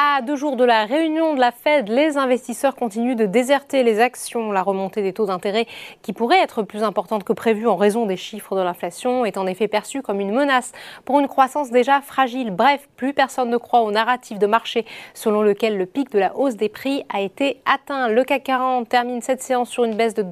À deux jours de la réunion de la Fed, les investisseurs continuent de déserter les actions. La remontée des taux d'intérêt, qui pourrait être plus importante que prévu en raison des chiffres de l'inflation, est en effet perçue comme une menace pour une croissance déjà fragile. Bref, plus personne ne croit au narratif de marché selon lequel le pic de la hausse des prix a été atteint. Le CAC 40 termine cette séance sur une baisse de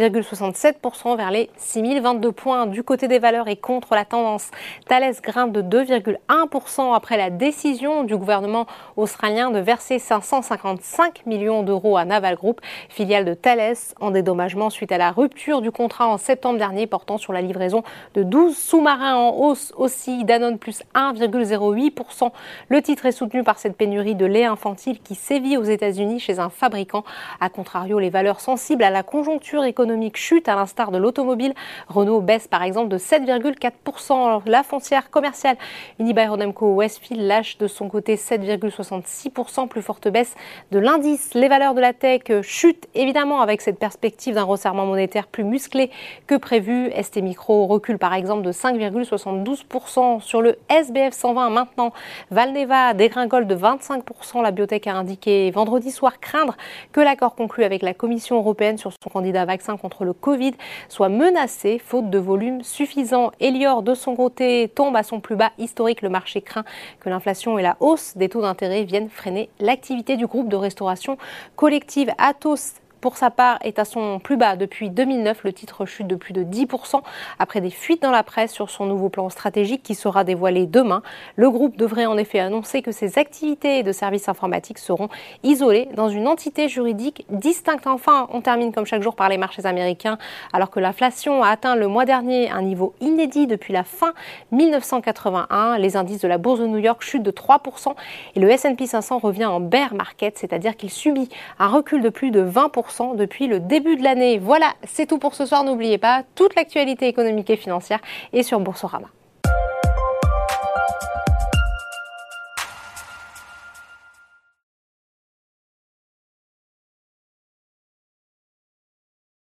2,67% vers les 6022 points. Du côté des valeurs et contre la tendance, Thales grimpe de 2,1% après la décision du gouvernement australien de verser 555 millions d'euros à Naval Group, filiale de Thales, en dédommagement suite à la rupture du contrat en septembre dernier portant sur la livraison de 12 sous-marins en hausse aussi Danone plus 1,08%. Le titre est soutenu par cette pénurie de lait infantile qui sévit aux États-Unis chez un fabricant. A contrario, les valeurs sensibles à la conjoncture économique chutent à l'instar de l'automobile. Renault baisse par exemple de 7,4%. La foncière commerciale Unibail-Rodamco Westfield lâche de son côté 7,6%. 66%, plus forte baisse de l'indice. Les valeurs de la tech chutent évidemment avec cette perspective d'un resserrement monétaire plus musclé que prévu. ST Micro recule par exemple de 5,72% sur le SBF 120 maintenant. Valneva dégringole de 25%. La biotech a indiqué vendredi soir craindre que l'accord conclu avec la Commission européenne sur son candidat vaccin contre le Covid soit menacé faute de volume suffisant. Elior de son côté tombe à son plus bas historique. Le marché craint que l'inflation et la hausse des taux d'intérêt viennent freiner l'activité du groupe de restauration collective Atos pour sa part, est à son plus bas depuis 2009. Le titre chute de plus de 10% après des fuites dans la presse sur son nouveau plan stratégique qui sera dévoilé demain. Le groupe devrait en effet annoncer que ses activités de services informatiques seront isolées dans une entité juridique distincte. Enfin, on termine comme chaque jour par les marchés américains alors que l'inflation a atteint le mois dernier un niveau inédit depuis la fin 1981. Les indices de la bourse de New York chutent de 3% et le S&P 500 revient en bear market, c'est-à-dire qu'il subit un recul de plus de 20% depuis le début de l'année. Voilà, c'est tout pour ce soir. N'oubliez pas, toute l'actualité économique et financière est sur Boursorama.